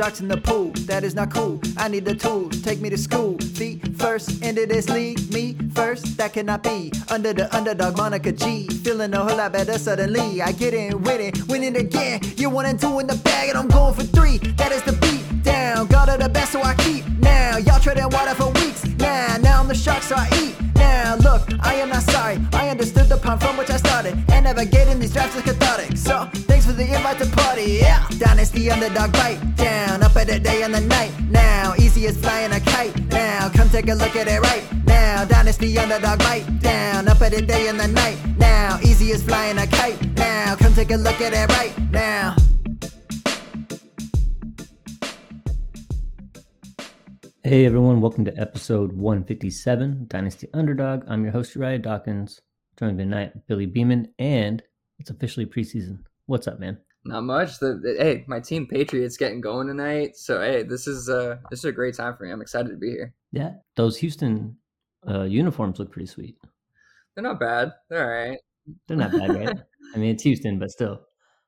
Sharks in the pool, that is not cool. I need the tools, take me to school. Feet first into this league, me first, that cannot be. Under the underdog, Monica G. Feeling a whole lot better suddenly. I get in it, winning again. You're one and two in the bag, and I'm going for three. That is the beat down. God of the best, so I keep now. Y'all trading water for weeks. Now, now I'm the shark, so I eat. Now, look, I am not sorry. I understood the pun from which I started. And navigating these drafts is cathartic. So, for the invite to party. Yeah, dynasty underdog bite down. Up at the day and the night. Now, easy as flying a kite. Now, come take a look at it right now. Dynasty underdog bite down. Up at the day and the night. Now, easy as flying a kite. Now, come take a look at it right now. Hey everyone, welcome to episode 157, Dynasty Underdog. I'm your host, Uriah Dawkins. Joining tonight, Billy Beeman, and it's officially preseason. What's up, man? Not much. The, the- hey, my team Patriots getting going tonight. So hey, this is uh this is a great time for me. I'm excited to be here. Yeah, those Houston uh, uniforms look pretty sweet. They're not bad. They're all right. They're not bad, right? I mean, it's Houston, but still.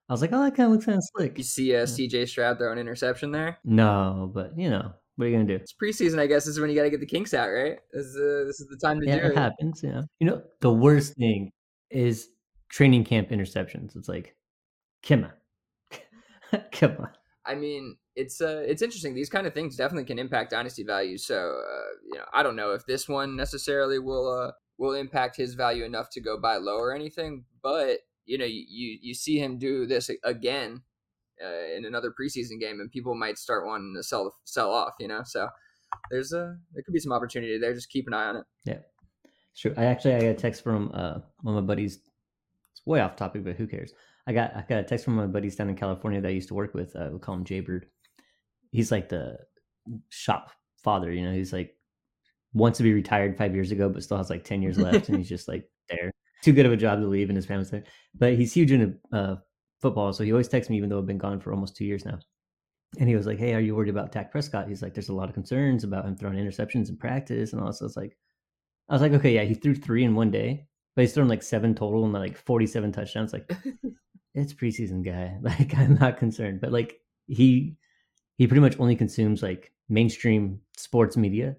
I was like, oh, that kind of looks kind of slick. You see uh, CJ Stroud throw an interception there. No, but you know, what are you gonna do? It's preseason, I guess. This is when you got to get the kinks out, right? This is uh, this is the time to Yeah, do it it. happens. Yeah. you know, the worst thing is training camp interceptions. It's like, come on, come on. I mean, it's uh, it's interesting. These kind of things definitely can impact dynasty value. So, uh, you know, I don't know if this one necessarily will uh, will impact his value enough to go buy low or anything. But you know, you you, see him do this again uh, in another preseason game, and people might start wanting to sell sell off. You know, so there's a there could be some opportunity there. Just keep an eye on it. Yeah, sure. I actually I got a text from uh, one of my buddies. It's way off topic, but who cares? I got I got a text from my buddies down in California that I used to work with. Uh, we call him Jaybird. He's like the shop father. You know, he's like wants to be retired five years ago, but still has like ten years left, and he's just like there. Too good of a job to leave, and his family's there. But he's huge into uh, football, so he always texts me, even though I've been gone for almost two years now. And he was like, "Hey, are you worried about Dak Prescott?" He's like, "There's a lot of concerns about him throwing interceptions in practice and all." So it's like, I was like, "Okay, yeah, he threw three in one day, but he's thrown like seven total and like 47 touchdowns. Like, it's preseason guy. Like, I'm not concerned." But like, he he pretty much only consumes like mainstream sports media.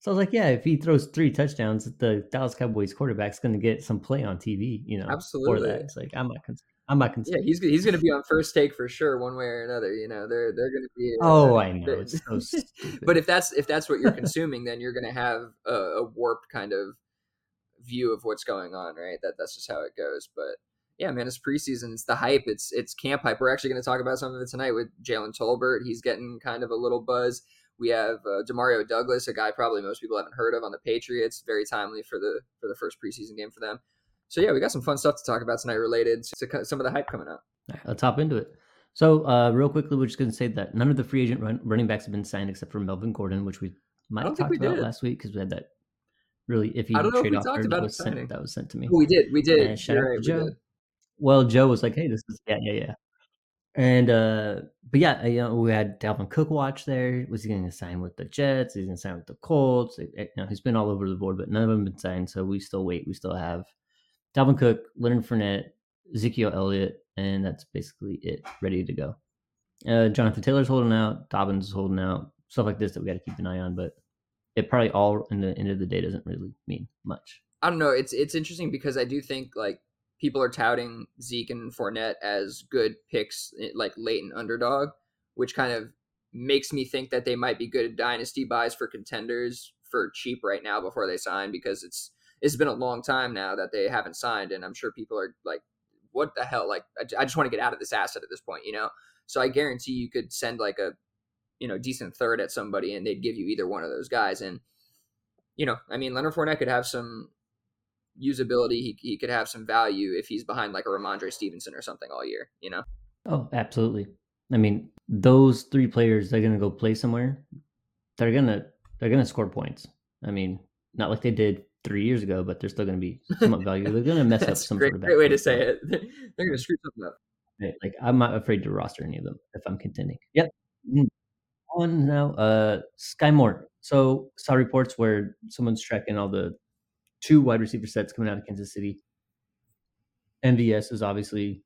So I was like, "Yeah, if he throws three touchdowns, the Dallas Cowboys quarterback's going to get some play on TV." You know, For Absolutely. that, it's like I'm not concerned. I'm not concerned. Yeah, he's he's going to be on first take for sure, one way or another. You know, they're they're going to be. uh, Oh, I know. It's so stupid. but if that's if that's what you're consuming, then you're going to have a, a warped kind of view of what's going on, right? That that's just how it goes. But yeah, man, it's preseason. It's the hype. It's it's camp hype. We're actually going to talk about some of it tonight with Jalen Tolbert. He's getting kind of a little buzz. We have uh, Demario Douglas, a guy probably most people haven't heard of on the Patriots. Very timely for the for the first preseason game for them. So yeah, we got some fun stuff to talk about tonight related to some of the hype coming up. All right, let's hop into it. So, uh, real quickly, we're just going to say that none of the free agent run- running backs have been signed except for Melvin Gordon, which we might have talked we about did. last week because we had that really iffy I don't know if trade we talked that about was, sent, that was sent to me. Oh, we did, we did. And shout You're out right, Joe. did. Well, Joe was like, "Hey, this is yeah, yeah, yeah," and uh, but yeah, you know, we had Dalvin Cook watch there. Was he going to sign with the Jets? He's he going to sign with the Colts? It- it- he's been all over the board, but none of them been signed. So we still wait. We still have Dalvin Cook, Leonard Fournette, Ezekiel Elliott, and that's basically it, ready to go. Uh, Jonathan Taylor's holding out. Dobbins is holding out. Stuff like this that we got to keep an eye on, but it probably all in the end of the day doesn't really mean much. I don't know. It's it's interesting because I do think like people are touting Zeke and Fournette as good picks, eh, like late and underdog, which kind of makes me think that they might be good dynasty buys for contenders for cheap right now before they sign because it's it's been a long time now that they haven't signed, and I'm sure people are like, "What the hell?" Like, I, I just want to get out of this asset at this point, you know. So I guarantee you could send like a you know decent third at somebody, and they'd give you either one of those guys, and you know, I mean, Leonard Fournette could have some usability. He, he could have some value if he's behind like a Rhamondre Stevenson or something all year. You know, Oh, absolutely. I mean, those three players they're gonna go play somewhere. They're gonna they're gonna score points. I mean, not like they did three years ago, but they're still gonna be somewhat valuable. They're gonna mess up some great, sort of great way to say it. They're gonna screw something up. Right, Like I'm not afraid to roster any of them if I'm contending. Yep. Mm. On now, uh, Skyy Moore. So saw reports where someone's tracking all the two wide receiver sets coming out of Kansas City. MVS is obviously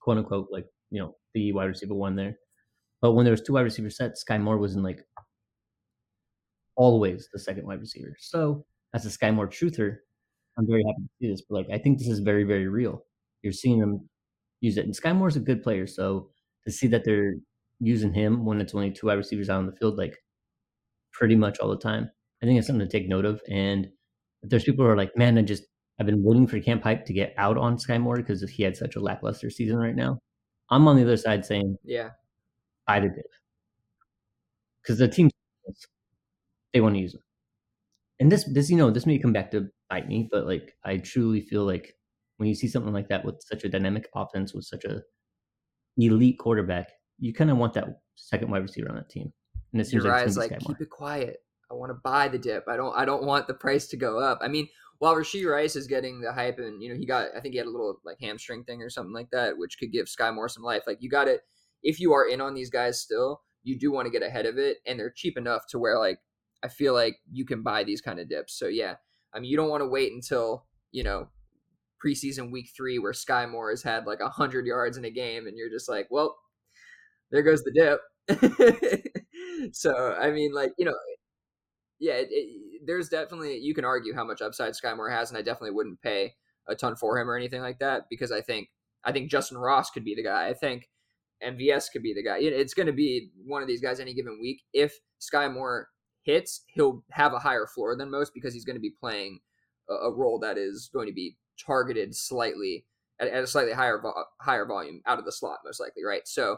quote unquote like you know the wide receiver one there. But when there was two wide receiver sets, Skyy Moore was in like always the second wide receiver. So as a Skyy Moore truther, I'm very happy to see this. But like I think this is very, very real. You're seeing them use it. And Skyy Moore's a good player, so to see that they're using him when it's only two wide receivers out on the field, like pretty much all the time, I think it's something to take note of. And there's people who are like, man, I just I've been waiting for Camp Hype to get out on Skyy Moore because he had such a lackluster season right now. I'm on the other side saying, yeah, I did because the team they want to use him. And this, this, you know, this may come back to bite me, but like I truly feel like when you see something like that with such a dynamic offense, with such a elite quarterback, you kind of want that second wide receiver on that team. And it seems Your like, eyes like keep it quiet. I want to buy the dip. I don't. I don't want the price to go up. I mean, while Rashee Rice is getting the hype, and you know he got, I think he had a little like hamstring thing or something like that, which could give Skyy Moore some life. Like you got it. If you are in on these guys still, you do want to get ahead of it, and they're cheap enough to where like I feel like you can buy these kind of dips. So yeah, I mean you don't want to wait until you know preseason week three where Skyy Moore has had like a hundred yards in a game, and you're just like, well, there goes the dip. so I mean, like you know, yeah, it, it, there's definitely you can argue how much upside Skyy Moore has, and I definitely wouldn't pay a ton for him or anything like that because I think I think Justin Ross could be the guy. I think MVS could be the guy. It's going to be one of these guys any given week. If Skyy Moore hits, he'll have a higher floor than most because he's going to be playing a, a role that is going to be targeted slightly at, at a slightly higher vo- higher volume out of the slot, most likely, right? So,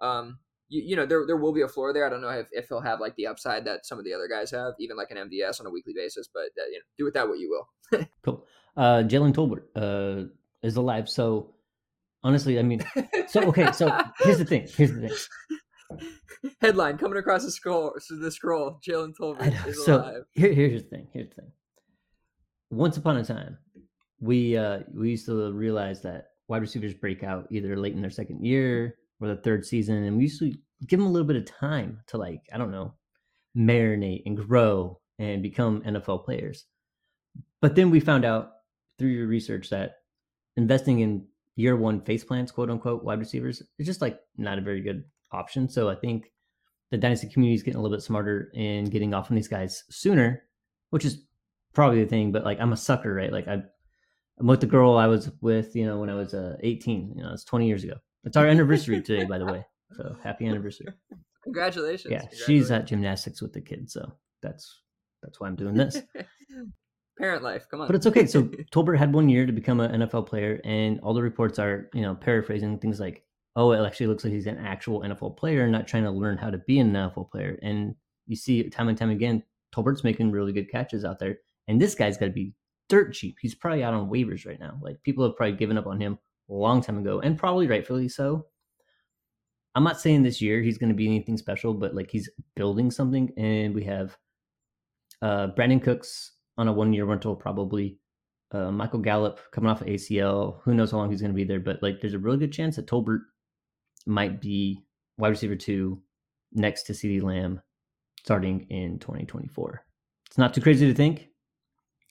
um, you, you know, there there will be a floor there. I don't know if, if he'll have like the upside that some of the other guys have, even like an MVS on a weekly basis. But uh, you know, do with that what you will. cool. Uh, Jalen Tolbert uh, is alive. So honestly, I mean, so okay. So here's the thing. Here's the thing. Headline coming across the scroll. so The scroll. Jalen Tolbert is so alive. Here, here's the thing. Here's the thing. Once upon a time, we uh, we used to realize that wide receivers break out either late in their second year or the third season, and we usually give them a little bit of time to like I don't know marinate and grow and become NFL players. But then we found out through your research that investing in year one face plants, quote unquote, wide receivers is just like not a very good option. So I think the dynasty community is getting a little bit smarter in getting off on these guys sooner, which is probably the thing. But like I'm a sucker, right? Like I I'm with the girl I was with, you know, when I was uh, 18. You know, it's 20 years ago. It's our anniversary today, by the way. So happy anniversary! Congratulations! Yeah, Congratulations. she's at gymnastics with the kids, so that's that's why I'm doing this. Parent life, come on. But it's okay. So Tolbert had one year to become an NFL player, and all the reports are, you know, paraphrasing things like, "Oh, it actually looks like he's an actual NFL player, not trying to learn how to be an NFL player." And you see time and time again, Tolbert's making really good catches out there, and this guy's got to be dirt cheap. He's probably out on waivers right now. Like people have probably given up on him a long time ago, and probably rightfully so. I'm not saying this year he's going to be anything special, but like he's building something, and we have uh, Brandin Cooks on a one year rental, probably. Uh, Michael Gallup coming off of ACL. Who knows how long he's going to be there, but like there's a really good chance that Tolbert might be wide receiver two next to CeeDee Lamb starting in 2024. It's not too crazy to think,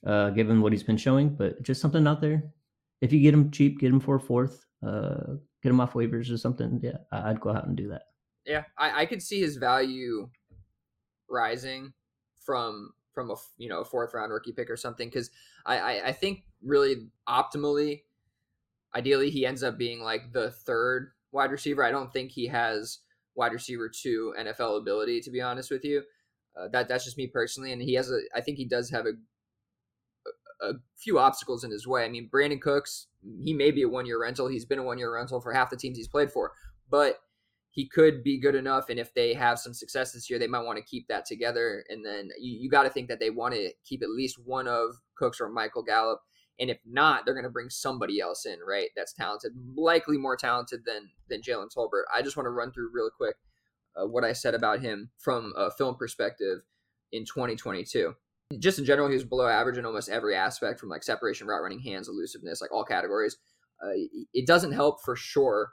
uh, given what he's been showing, but just something out there. If you get him cheap, get him for a fourth, uh, get him off waivers or something. Yeah, I'd go out and do that. Yeah, I, I could see his value rising from from a you know a fourth round rookie pick or something because I, I I think really optimally, ideally he ends up being like the third wide receiver. I don't think he has wide receiver two NFL ability to be honest with you. Uh, that that's just me personally, and he has a. I think he does have a a few obstacles in his way. I mean, Brandin Cooks, he may be a one year rental. He's been a one year rental for half the teams he's played for, but he could be good enough. And if they have some success this year, they might want to keep that together. And then you, you got to think that they want to keep at least one of Cooks or Michael Gallup. And if not, they're going to bring somebody else in, right? That's talented, likely more talented than than Jalen Tolbert. I just want to run through real quick uh, what I said about him from a film perspective in 2022 just in general, he was below average in almost every aspect from like separation, route running, hands, elusiveness, like all categories. Uh, it doesn't help for sure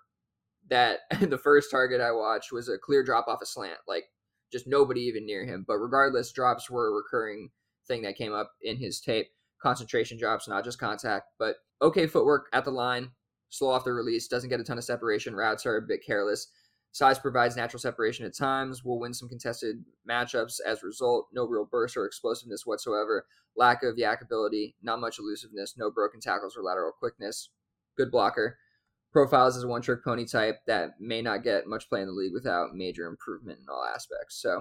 that the first target I watched was a clear drop off a slant, like just nobody even near him. But regardless, drops were a recurring thing that came up in his tape. Concentration drops, not just contact, but okay footwork at the line, slow off the release, doesn't get a ton of separation. Routes are a bit careless. Size provides natural separation at times, will win some contested matchups as a result. No real burst or explosiveness whatsoever. Lack of YAC ability, not much elusiveness, no broken tackles or lateral quickness. Good blocker. Profiles as a one trick pony type that may not get much play in the league without major improvement in all aspects. So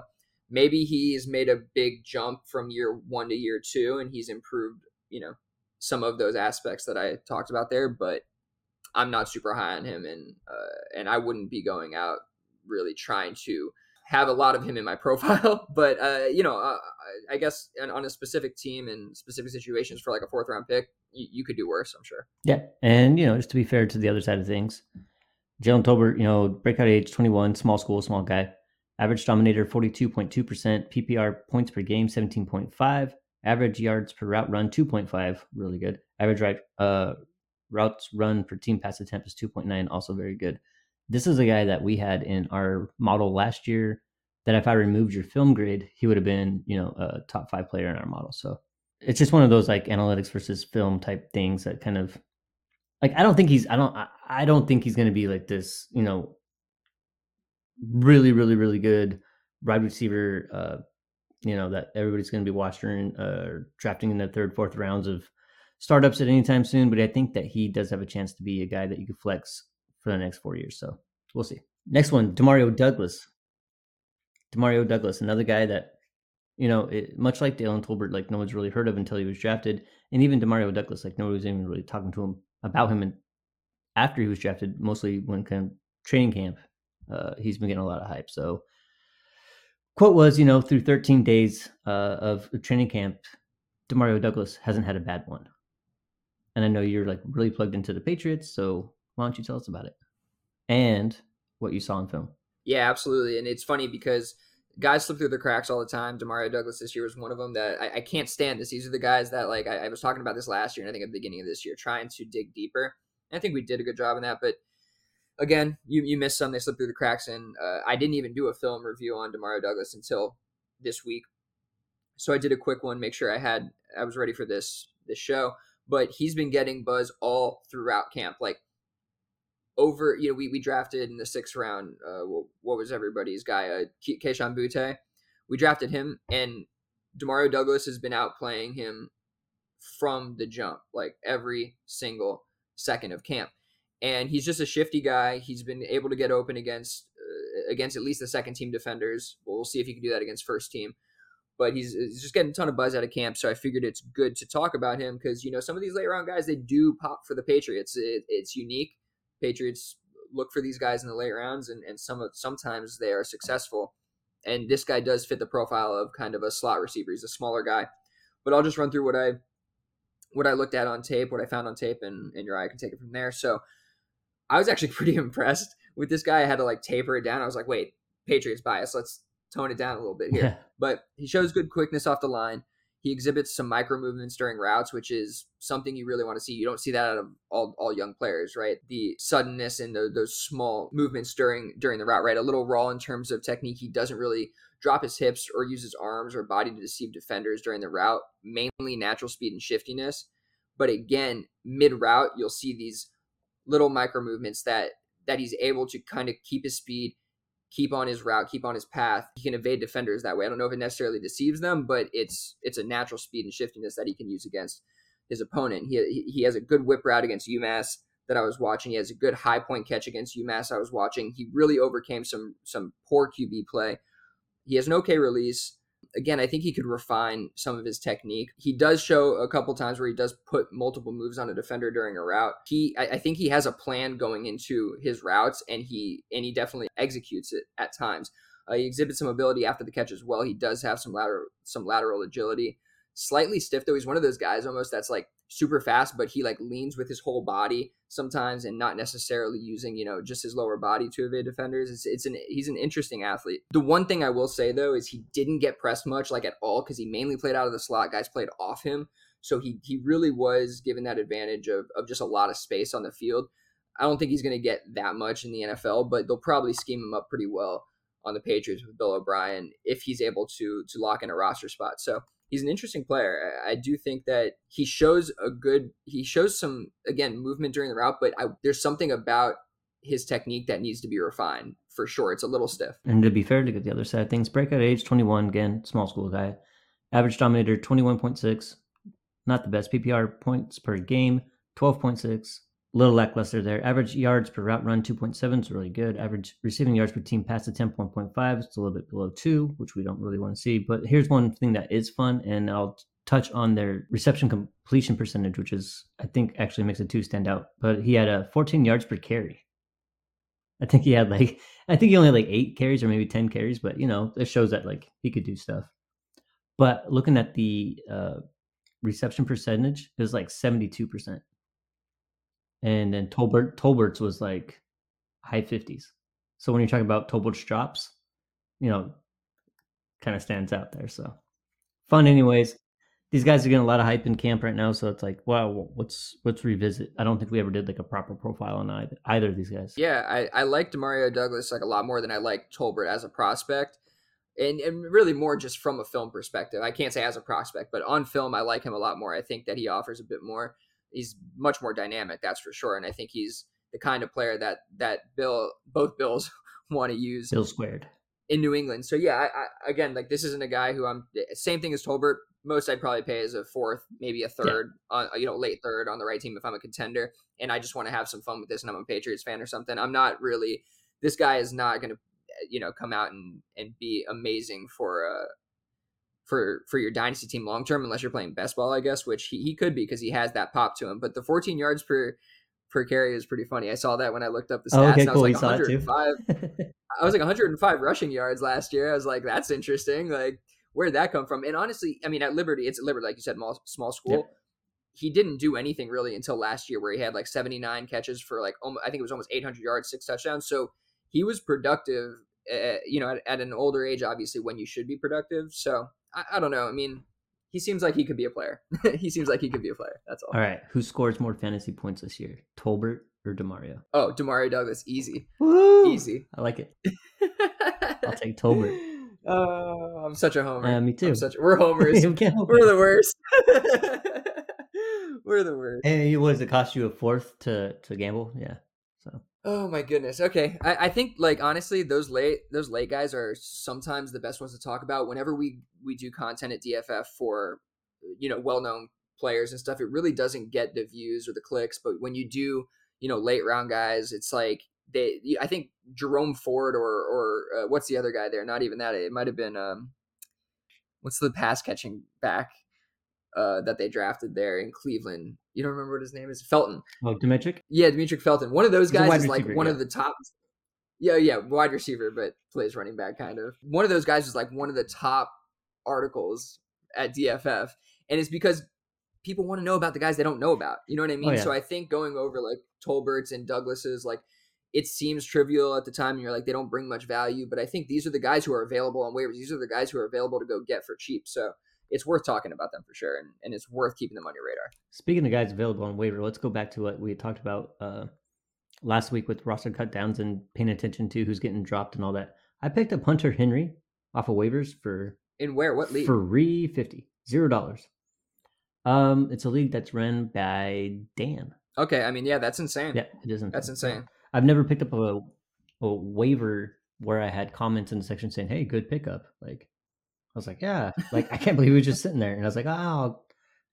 maybe he's made a big jump from year one to year two and he's improved, you know, some of those aspects that I talked about there, but I'm not super high on him, and uh, and I wouldn't be going out really trying to have a lot of him in my profile. But uh, you know, uh, I guess on a specific team and specific situations for like a fourth round pick, you, you, could do worse. I'm sure. Yeah, and you know, just to be fair to the other side of things, Jalen Tolbert, you know, breakout age 21, small school, small guy. Average dominator 42.2%, PPR points per game 17.5, average yards per route run 2.5, really good. Average right uh routes run per team pass attempt is 2.9, also very good. This is a guy that we had in our model last year. That if I removed your film grade, he would have been, you know, a top five player in our model. So it's just one of those like analytics versus film type things that kind of like I don't think he's I don't I, don't think he's going to be like this, you know, really really really good wide receiver uh you know that everybody's going to be watching uh drafting in the third fourth rounds of startups at any time soon, but I think that he does have a chance to be a guy that you could flex for the next four years. So we'll see. Next one, Demario Douglas. Demario Douglas, another guy that, you know, it, much like Jalen Tolbert, like no one's really heard of until he was drafted. And even Demario Douglas, like nobody was even really talking to him about him and after he was drafted, mostly when kind of training camp, uh, he's been getting a lot of hype. So quote was, you know, through 13 days uh, of training camp, Demario Douglas hasn't had a bad one and I know you're like really plugged into the Patriots, so why don't you tell us about it and what you saw in film? Yeah, absolutely. And it's funny because guys slip through the cracks all the time. Demario Douglas this year was one of them that I, I can't stand this. These are the guys that like I, I, was talking about this last year, and I think at the beginning of this year, trying to dig deeper. And I think we did a good job in that, but again, you you missed some. They slipped through the cracks, and uh, I didn't even do a film review on Demario Douglas until this week. So I did a quick one, make sure I had I was ready for this this show but he's been getting buzz all throughout camp. Like over, you know, we, we drafted in the sixth round. Uh, what was everybody's guy? Uh, Kayshon Boutte. We drafted him, and Demario Douglas has been out playing him from the jump, like every single second of camp. And he's just a shifty guy. He's been able to get open against uh, against at least the second team defenders. we'll see if he can do that against first team but he's, he's, just getting a ton of buzz out of camp. So I figured it's good to talk about him because you know some of these late round guys they do pop for the Patriots. It, it's unique. Patriots look for these guys in the late rounds, and and some sometimes they are successful. And this guy does fit the profile of kind of a slot receiver. He's a smaller guy, but I'll just run through what I what I looked at on tape, what I found on tape, and and your eye can take it from there. So I was actually pretty impressed with this guy. I had to like taper it down. I was like, wait, Patriots bias. Let's tone it down a little bit here. Yeah. But he shows good quickness off the line. He exhibits some micro movements during routes, which is something you really want to see. You don't see that out of all, all young players, right? The suddenness and the, those small movements during during the route, right? A little raw in terms of technique. He doesn't really drop his hips or use his arms or body to deceive defenders during the route. Mainly natural speed and shiftiness. But again, mid route, you'll see these little micro movements that that he's able to kind of keep his speed keep on his route, keep on his path. He can evade defenders that way. I don't know if it necessarily deceives them, but it's it's a natural speed and shiftiness that he can use against his opponent. He he has a good whip route against UMass that I was watching. He has a good high point catch against UMass I was watching. He really overcame some some poor QB play. He has an okay release again, I think he could refine some of his technique. He does show a couple times where he does put multiple moves on a defender during a route. He, I, I think he has a plan going into his routes, and he and he definitely executes it at times. Uh, he exhibits some ability after the catch as well. He does have some lateral some lateral agility. Slightly stiff though. He's one of those guys almost that's like super fast, but he like leans with his whole body sometimes and not necessarily using, you know, just his lower body to evade defenders. It's, it's an he's an interesting athlete. The one thing I will say though is he didn't get pressed much like at all because he mainly played out of the slot. Guys played off him. So he he really was given that advantage of, of just a lot of space on the field. I don't think he's going to get that much in the NFL, but they'll probably scheme him up pretty well on the Patriots with Bill O'Brien if he's able to to lock in a roster spot. So he's an interesting player. I do think that he shows a good he shows some again movement during the route, but I, there's something about his technique that needs to be refined for sure. It's a little stiff. And to be fair, to get the other side of things, breakout age 21, again, small school guy. Average dominator 21.6. Not the best. PPR points per game 12.6. Little lackluster there. Average yards per route run 2.7 is really good. Average receiving yards per team pass to 10.5. It's a little bit below two, which we don't really want to see. But here's one thing that is fun, and I'll touch on their reception completion percentage, which is I think actually makes the two stand out. But he had a 14 yards per carry. I think he had like I think he only had like eight carries or maybe 10 carries, but you know, it shows that like he could do stuff. But looking at the uh, reception percentage, it was like 72%. And then Tolbert Tolbert's was like high 50s. So when you're talking about Tolbert's drops, you know, kind of stands out there. So fun anyways these guys are getting a lot of hype in camp right now, so it's like, wow, what's let's revisit. I don't think we ever did like a proper profile on either, either of these guys. Yeah, I, I like Demario Douglas like a lot more than I like Tolbert as a prospect. And, and really more just from a film perspective. I can't say as a prospect, but on film, I like him a lot more. I think that he offers a bit more. He's much more dynamic, that's for sure. And I think he's the kind of player that that Bill both Bills want to use. Bill squared in New England. So yeah, I, I, again, like this isn't a guy who I'm same thing as Tolbert, most I'd probably pay as a fourth, maybe a third, yeah. on you know late third on the right team if I'm a contender, and I just want to have some fun with this, and I'm a Patriots fan or something. I'm not really. This guy is not going to, you know, come out and and be amazing for uh for for your dynasty team long term unless you're playing best ball, I guess, which he, he could be because he has that pop to him. But the 14 yards per per carry is pretty funny. I saw that when I looked up the stats. Oh, okay, cool. I was like 105. I was like 105 rushing yards last year. I was like, that's interesting. Like where did that come from? And honestly, I mean, at Liberty, it's Liberty, like you said, small small school. Yeah. He didn't do anything really until last year, where he had like 79 catches for like I think it was almost 800 yards, six touchdowns. So he was productive, uh, you know, at, at, an older age, obviously when you should be productive. So I, I don't know. I mean, he seems like he could be a player. he seems like he could be a player. That's all. All right, who scores more fantasy points this year, Tolbert or Demario? Oh, Demario Douglas, easy, Woo! easy. I like it. I'll take Tolbert. Uh, I'm such a homer. Uh, me too. Such, we're homers. we're the worst. we're the worst. Hey, what does it cost you a fourth to to gamble? Yeah. Oh my goodness. Okay, I, I think like honestly, those late those late guys are sometimes the best ones to talk about. Whenever we we do content at DFF for you know well known players and stuff, it really doesn't get the views or the clicks. But when you do you know late round guys, it's like they I think Jerome Ford or or uh, what's the other guy there? Not even that. It might have been um, what's the pass catching back uh, that they drafted there in Cleveland. You don't remember what his name is? Felton. Oh, Demetric. Yeah, Demetric Felton. One of those guys is like one yeah. of the top. Yeah, yeah, wide receiver, but plays running back kind of. One of those guys is like one of the top articles at DFF, and it's because people want to know about the guys they don't know about. You know what I mean? Oh, yeah. So I think going over like Tolbert's and Douglas's like it seems trivial at the time and you're like they don't bring much value but i think these are the guys who are available on waivers these are the guys who are available to go get for cheap so it's worth talking about them for sure and, and it's worth keeping them on your radar Speaking of guys available on waiver, let's go back to what we had talked about uh, last week with roster cut downs and paying attention to who's getting dropped and all that. I picked up Hunter Henry off of waivers for in where what league free fifty zero dollars. Um, it's a league that's run by Dan. okay i mean yeah that's insane Yeah, it isn't. that's insane I've never picked up a, a waiver where I had comments in the section saying, "Hey, good pickup." Like, I was like, "Yeah," like I can't believe he was just sitting there, and I was like, "Oh, I'll,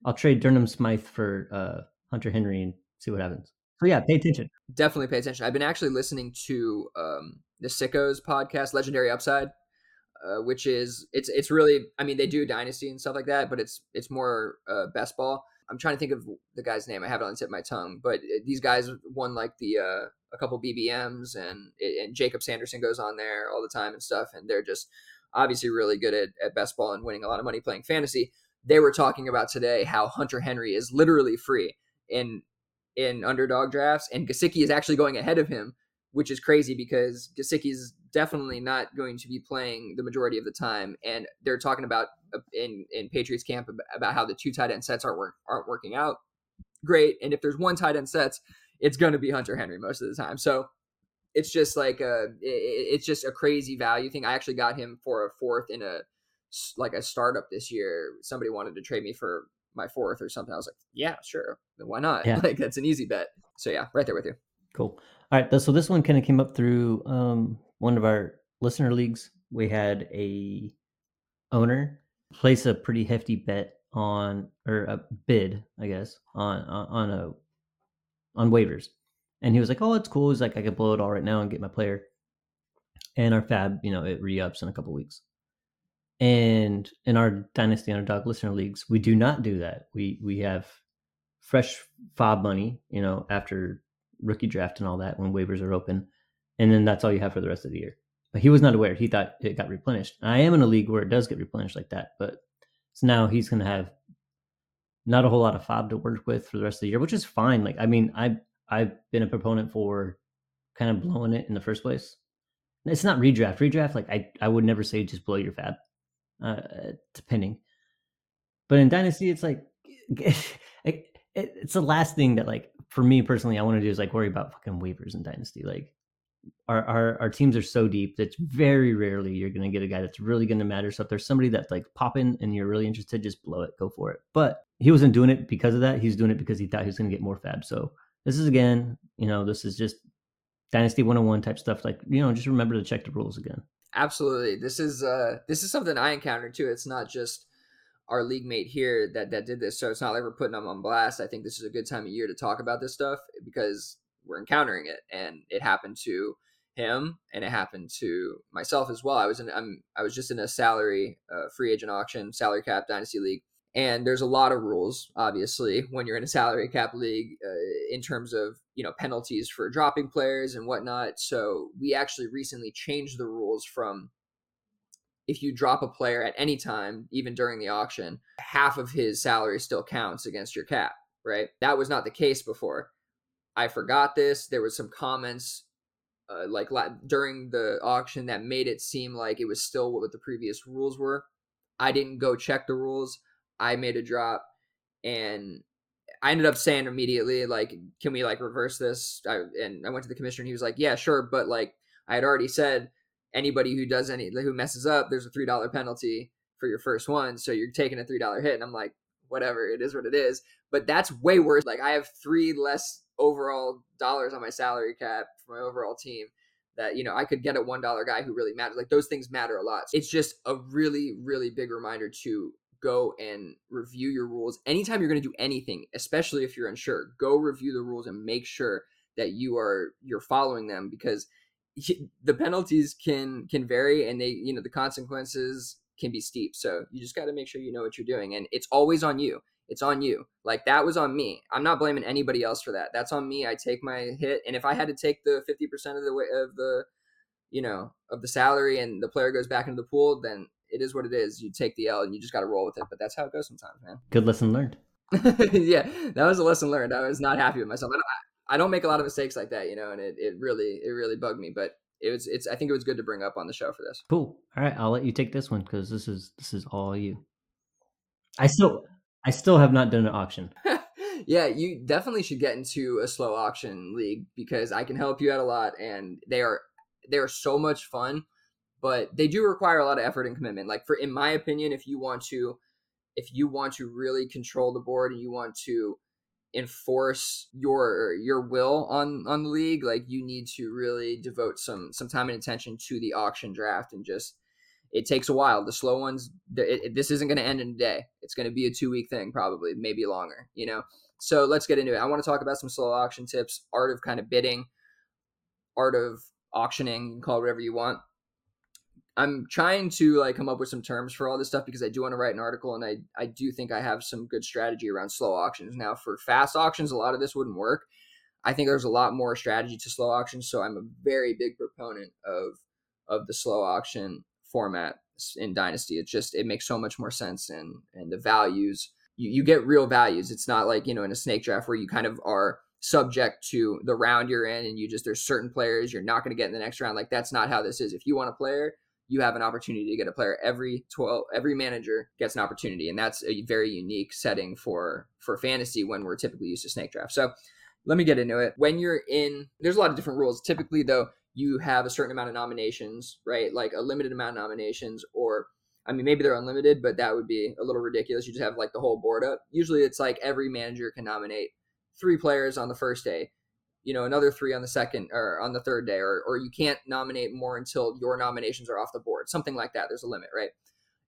I'll trade Durham Smythe for uh, Hunter Henry and see what happens." So yeah, pay attention. definitely pay attention i've been actually listening to um the sickos podcast legendary upside uh, which is it's it's really i mean they do dynasty and stuff like that but it's it's more uh, best ball i'm trying to think of the guy's name i have it on the tip of my tongue but uh, these guys won like the uh a couple bbms and and jacob sanderson goes on there all the time and stuff and they're just obviously really good at, at best ball and winning a lot of money playing fantasy they were talking about today how hunter henry is literally free in in underdog drafts and Gesicki is actually going ahead of him which is crazy because Gesicki is definitely not going to be playing the majority of the time. And they're talking about uh, in in Patriots camp about how the two tight end sets aren't aren't working out great. And if there's one tight end sets, it's going to be Hunter Henry most of the time. So it's just like a it- it's just a crazy value thing. I actually got him for a fourth in a like a startup this year. Somebody wanted to trade me for my fourth or something. I was like, yeah, sure, why not? Yeah. Like that's an easy bet. So yeah, right there with you. Cool. All right. So this one kind of came up through um, one of our listener leagues. We had a owner place a pretty hefty bet on or a bid, I guess, on on, on a on waivers, and he was like, "Oh, it's cool." He's like, "I can blow it all right now and get my player." And our fab, you know, it re-ups in a couple weeks. And in our Dynasty Underdog listener leagues, we do not do that. We we have fresh fab money, you know, after rookie draft and all that when waivers are open, and then that's all you have for the rest of the year. But he was not aware. He thought it got replenished. I am in a league where it does get replenished like that, but so now he's going to have not a whole lot of fab to work with for the rest of the year, which is fine. Like, I mean, I I've been a proponent for kind of blowing it in the first place. It's not redraft. Redraft, like I I would never say just blow your fab, uh, depending. But in dynasty, it's like it, it's the last thing that like for me personally I want to do is like worry about fucking waivers in dynasty. Like our, our, our teams are so deep that very rarely you're going to get a guy that's really going to matter. So if there's somebody that's like popping and you're really interested, just blow it, go for it. But he wasn't doing it because of that. He's doing it because he thought he was going to get more fab. So this is again, you know, this is just Dynasty 101 type stuff. Like, you know, just remember to check the rules again. Absolutely. This is uh this is something I encountered too. It's not just our league mate here that that did this. So it's not like we're putting them on blast. I think this is a good time of year to talk about this stuff because we're encountering it, and it happened to him, and it happened to myself as well. I was in I'm I was just in a salary uh, free agent auction, salary cap dynasty league, and there's a lot of rules obviously when you're in a salary cap league uh, in terms of you know penalties for dropping players and whatnot. So we actually recently changed the rules from if you drop a player at any time, even during the auction, half of his salary still counts against your cap, right? That was not the case before. I forgot this. There was some comments uh, like during the auction that made it seem like it was still what the previous rules were. I didn't go check the rules. I made a drop and I ended up saying immediately like can we like reverse this? I, and I went to the commissioner and he was like, "Yeah, sure, but like I had already said anybody who does any who messes up, there's a $3 penalty for your first one, so you're taking a $3 hit." And I'm like, "Whatever, it is what it is." But that's way worse. Like I have 3 less overall dollars on my salary cap for my overall team that you know I could get a one dollar guy who really matters. Like those things matter a lot. It's just a really really big reminder to go and review your rules anytime you're going to do anything, especially if you're unsure. Go review the rules and make sure that you are you're following them because the penalties can can vary and they you know the consequences can be steep. So you just got to make sure you know what you're doing and it's always on you. It's on you. Like that was on me. I'm not blaming anybody else for that. That's on me. I take my hit, and if I had to take the 50% of the way of the, you know, of the salary, and the player goes back into the pool, then it is what it is. You take the L, and you just got to roll with it. But that's how it goes sometimes, man. Good lesson learned. yeah, that was a lesson learned. I was not happy with myself. I don't, I don't make a lot of mistakes like that, you know, and it, it really it really bugged me. But it was it's I think it was good to bring up on the show for this. Cool. All right, I'll let you take this one because this is this is all you. I still I still have not done an auction. yeah, you definitely should get into a slow auction league because I can help you out a lot, and they are they are so much fun, but they do require a lot of effort and commitment. Like for in my opinion, if you want to if you want to really control the board and you want to enforce your your will on on the league like you need to really devote some some time and attention to the auction draft and just it takes a while. The slow ones, it, it, this isn't going to end in a day. It's going to be a two week thing, probably, maybe longer, you know? So let's get into it. I want to talk about some slow auction tips, art of kind of bidding, art of auctioning, you can call it whatever you want. I'm trying to like come up with some terms for all this stuff because I do want to write an article and I, I do think I have some good strategy around slow auctions. Now for fast auctions, a lot of this wouldn't work. I think there's a lot more strategy to slow auctions, so I'm a very big proponent of of the slow auction format in Dynasty. It just it makes so much more sense and and the values you, you get real values. It's not like, you know, in a snake draft where you kind of are subject to the round you're in and you just there's certain players you're not going to get in the next round. Like that's not how this is. If you want a player, you have an opportunity to get a player every 12 every manager gets an opportunity and that's a very unique setting for for fantasy when we're typically used to snake draft. So let me get into it. When you're in there's a lot of different rules. Typically though, you have a certain amount of nominations, right? Like a limited amount of nominations, or I mean, maybe they're unlimited, but that would be a little ridiculous. You just have like the whole board up. Usually it's like every manager can nominate three players on the first day. You know another three on the second or on the third day or or you can't nominate more until your nominations are off the board something like that there's a limit right?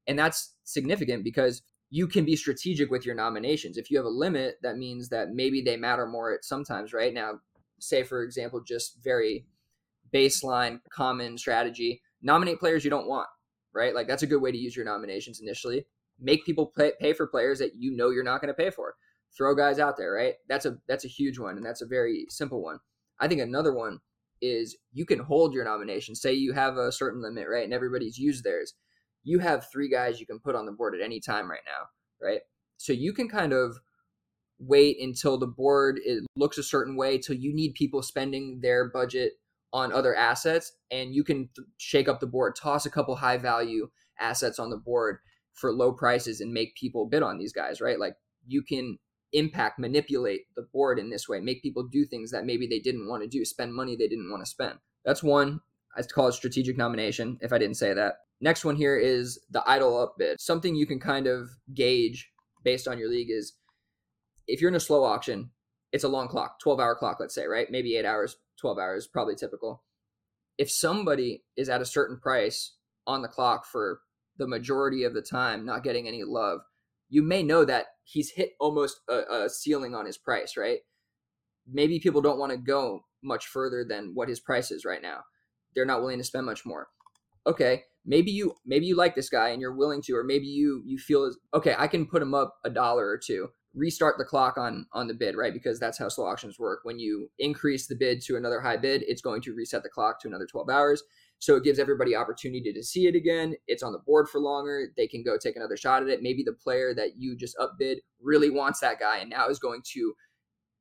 And that's significant because you can be strategic with your nominations. If you have a limit that means that maybe they matter more at sometimes right? Now say for example just very baseline common strategy nominate players you don't want right? Like that's a good way to use your nominations initially. Make people pay, pay for players that you know you're not going to pay for throw guys out there, right? That's a that's a huge one, and that's a very simple one. I think another one is you can hold your nomination. Say you have a certain limit, right, and everybody's used theirs. You have three guys you can put on the board at any time right now, right? So you can kind of wait until the board it looks a certain way till you need people spending their budget on other assets and you can th- shake up the board toss a couple high value assets on the board for low prices and make people bid on these guys right like you can impact, manipulate the board in this way, make people do things that maybe they didn't want to do, spend money they didn't want to spend. That's one. I call it strategic nomination, if I didn't say that. Next one here is the idle up bid. Something you can kind of gauge based on your league is if you're in a slow auction, it's a long clock, 12 hour clock, let's say, right? Maybe eight hours, 12 hours, probably typical. If somebody is at a certain price on the clock for the majority of the time, not getting any love, you may know that he's hit almost a, a ceiling on his price, right? Maybe people don't want to go much further than what his price is right now. They're not willing to spend much more. Okay, maybe you maybe you like this guy and you're willing to, or maybe you you feel as okay, I can put him up a dollar or two. Restart the clock on on the bid, right? Because that's how slow auctions work. When you increase the bid to another high bid, it's going to reset the clock to another 12 hours. So it gives everybody opportunity to see it again. It's on the board for longer. They can go take another shot at it. Maybe the player that you just upbid really wants that guy and now is going to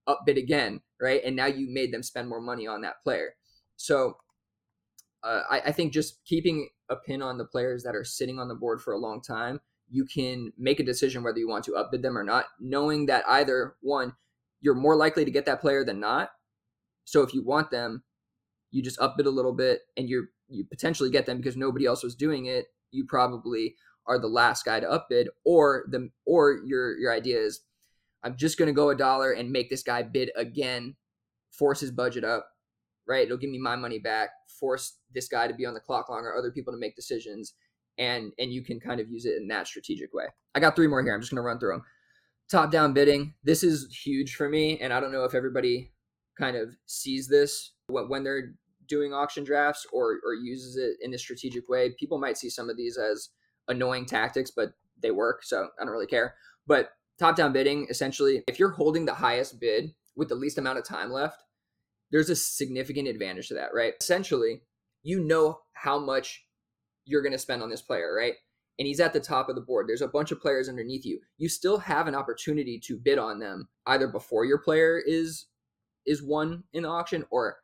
upbid again, right? And now you made them spend more money on that player. So uh, I, I think just keeping a pin on the players that are sitting on the board for a long time, you can make a decision whether you want to upbid them or not, knowing that either one, you're more likely to get that player than not. So if you want them, you just upbid a little bit and you're you potentially get them because nobody else was doing it, you probably are the last guy to upbid, or the or your your idea is I'm just gonna go a dollar and make this guy bid again, force his budget up, right? It'll give me my money back, force this guy to be on the clock longer, other people to make decisions, and and you can kind of use it in that strategic way. I got three more here. I'm just gonna run through them. Top down bidding. This is huge for me, and I don't know if everybody kind of sees this when they're doing auction drafts or or uses it in a strategic way. People might see some of these as annoying tactics, but they work, so I don't really care. But top down bidding, essentially, if you're holding the highest bid with the least amount of time left, there's a significant advantage to that, right? Essentially, you know how much you're going to spend on this player, right? And he's at the top of the board. There's a bunch of players underneath you. You still have an opportunity to bid on them either before your player is is won in the auction or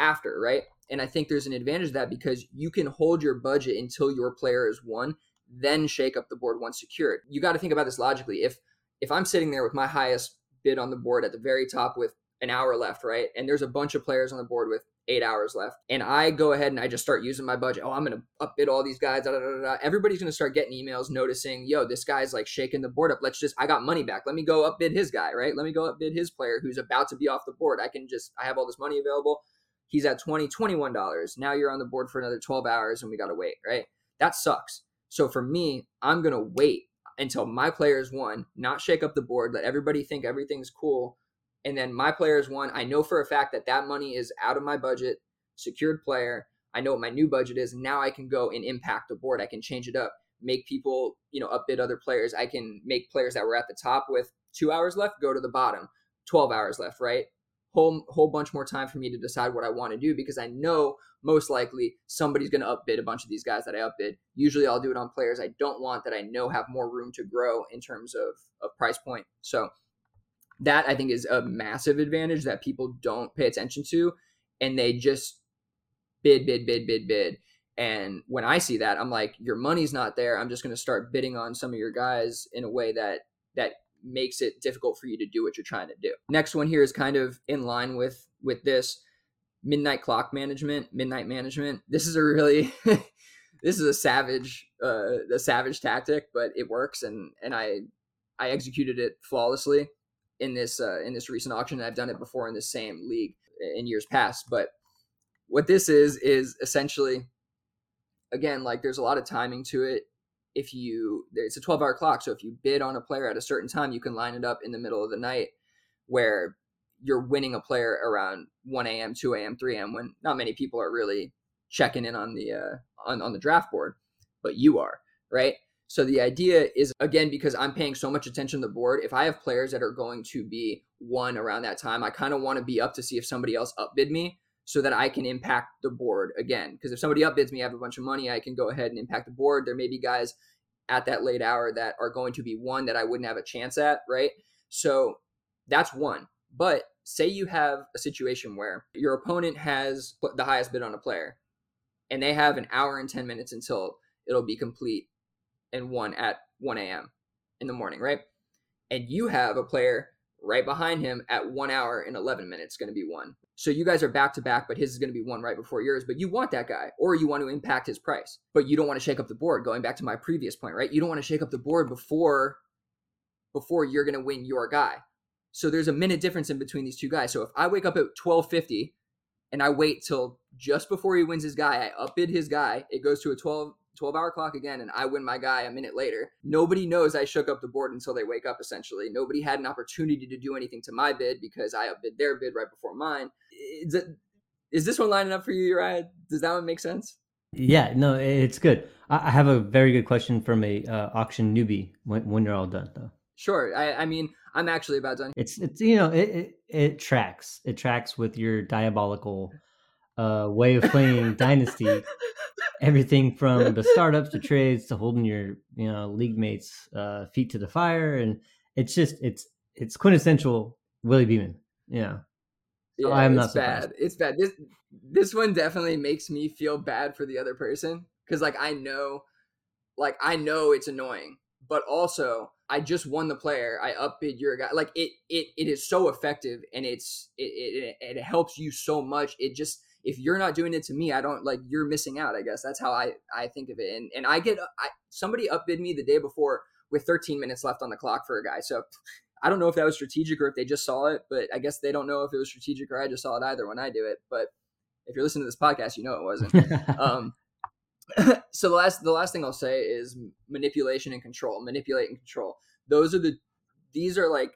after, right? And I think there's an advantage to that because you can hold your budget until your player is won, then shake up the board once secured. You got to think about this logically. If if I'm sitting there with my highest bid on the board at the very top with an hour left, right? And there's a bunch of players on the board with eight hours left. And I go ahead and I just start using my budget. Oh, I'm going to upbid all these guys. Da, da, da, Everybody's going to start getting emails noticing, yo, this guy's like shaking the board up. Let's just, I got money back. Let me go upbid his guy, right? Let me go upbid his player who's about to be off the board. I can just, I have all this money available. He's at 20, $21. Now you're on the board for another 12 hours and we got to wait, right? That sucks. So for me, I'm going to wait until my players won, not shake up the board, let everybody think everything's cool. And then my players won. I know for a fact that that money is out of my budget, secured player. I know what my new budget is. Now I can go and impact the board. I can change it up, make people, you know, upbid other players. I can make players that were at the top with two hours left go to the bottom, 12 hours left, right? Whole whole bunch more time for me to decide what I want to do because I know most likely somebody's going to upbid a bunch of these guys that I upbid. Usually I'll do it on players I don't want that I know have more room to grow in terms of, of price point. So that I think is a massive advantage that people don't pay attention to and they just bid, bid, bid, bid, bid. And when I see that, I'm like, your money's not there. I'm just going to start bidding on some of your guys in a way that that makes it difficult for you to do what you're trying to do. Next one here is kind of in line with with this midnight clock management, midnight management. This is a really this is a savage uh a savage tactic, but it works and and I I executed it flawlessly. in this uh, in this recent auction. I've done it before in the same league in years past. But what this is is essentially, again, like there's a lot of timing to it. If you, it's a 12 hour clock. So if you bid on a player at a certain time, you can line it up in the middle of the night where you're winning a player around 1 a.m., 2 a.m., 3 a.m. when not many people are really checking in on the uh, on on the draft board, but you are right. So the idea is again because I'm paying so much attention to the board. If I have players that are going to be one around that time, I kind of want to be up to see if somebody else upbid me so that I can impact the board again. Because if somebody upbids me, I have a bunch of money, I can go ahead and impact the board. There may be guys at that late hour that are going to be one that I wouldn't have a chance at, right? So that's one. But say you have a situation where your opponent has the highest bid on a player and they have an hour and 10 minutes until it'll be complete and one at 1 a.m. in the morning, right? And you have a player right behind him at one hour and 11 minutes going to be one. So you guys are back to back, but his is going to be one right before yours. But you want that guy, or you want to impact his price, but you don't want to shake up the board. Going back to my previous point, right? You don't want to shake up the board before before you're going to win your guy. So there's a minute difference in between these two guys. So if I wake up at 12:50 and I wait till just before he wins his guy, I upbid his guy, it goes to a 12 12 hour clock again and I win my guy a minute later. Nobody knows I shook up the board until they wake up essentially. Nobody had an opportunity to do anything to my bid because I upbid their bid right before mine. Is, it, is this one lining up for you, Uriah? Does that one make sense? Yeah, no, it's good. I have a very good question from a uh, auction newbie when, when you're all done though. Sure. I, I mean, I'm actually about done. It's it's you know it, it, it tracks it tracks with your diabolical uh, way of playing Dynasty. Everything from the startups to trades to holding your you know league mates' uh, feet to the fire, and it's just it's it's quintessential Willie Beeman. Yeah, yeah I'm not surprised. bad. It's bad. This this one definitely makes me feel bad for the other person because like I know, like I know it's annoying, but also I just won the player. I upbid your guy. Like it, it, it is so effective, and it's it, it, it helps you so much. It just if you're not doing it to me, I don't like you're missing out. I guess that's how I I think of it. And and I get I somebody upbid me the day before with 13 minutes left on the clock for a guy. So I don't know if that was strategic or if they just saw it, but I guess they don't know if it was strategic or I just saw it either when I do it. But if you're listening to this podcast, you know it wasn't. um, so the last the last thing I'll say is manipulation and control. Manipulate and control. Those are the these are like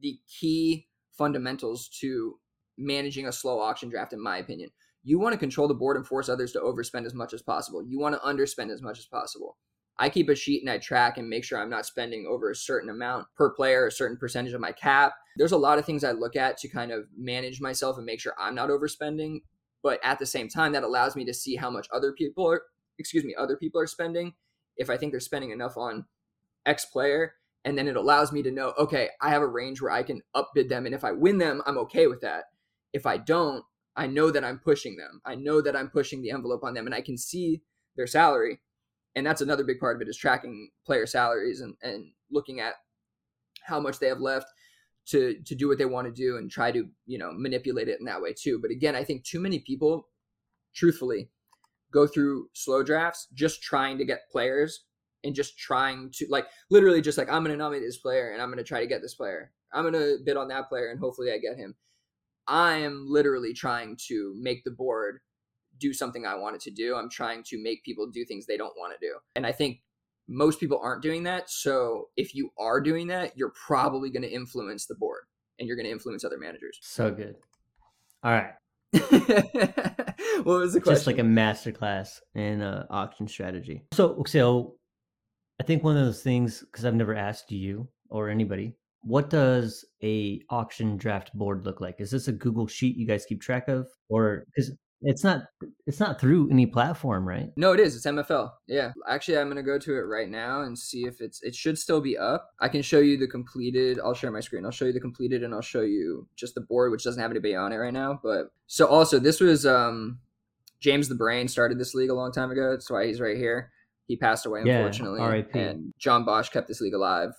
the key fundamentals to managing a slow auction draft, in my opinion. You want to control the board and force others to overspend as much as possible. You want to underspend as much as possible. I keep a sheet and I track and make sure I'm not spending over a certain amount per player, a certain percentage of my cap. There's a lot of things I look at to kind of manage myself and make sure I'm not overspending but at the same time that allows me to see how much other people are excuse me other people are spending if i think they're spending enough on x player and then it allows me to know okay i have a range where i can upbid them and if i win them i'm okay with that if i don't i know that i'm pushing them. I know that i'm pushing the envelope on them and i can see their salary. And that's another big part of it is tracking player salaries and, and looking at how much they have left to to do what they want to do and try to you know manipulate it in that way too. But again i think too many people truthfully go through slow drafts just trying to get players and just trying to like literally just like i'm to nominate this player and i'm to try to get this player. I'm to bid on that player and hopefully i get him i am literally trying to make the board do something i want it to do i'm trying to make people do things they don't want to do and i think most people aren't doing that. So if you are doing that, you're probably going to influence the board and you're going to influence other managers. So good. All right. what was the question? Just like a masterclass in uh, auction strategy. So, so I think one of those things, because I've never asked you or anybody, what does a auction draft board look like? Is this a Google sheet you guys keep track of, or because it's not it's not through any platform, right? No, it is. It's MFL. Yeah. Actually, I'm gonna go to it right now and see if it's it should still be up. I can show you the completed. I'll share my screen. I'll show you the completed and I'll show you just the board, which doesn't have anybody on it right now. But so also this was um James the Brain started this league a long time ago. That's why he's right here. He passed away unfortunately. Yeah, R.I.P. And John Bosch kept this league alive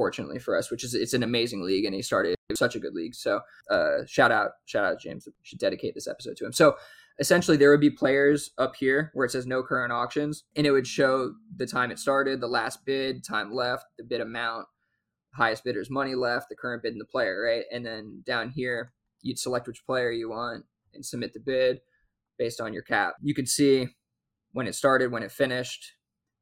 fortunately for us, which is it's an amazing league, and he started such a good league. So uh, shout out, shout out James. We should dedicate this episode to him. So essentially there would be players up here where it says no current auctions and it would show the time it started the last bid time left the bid amount highest bidder's money left, the current bid and the player, right? And then down here, you'd select which player you want and submit the bid based on your cap. You could see when it started, when it finished.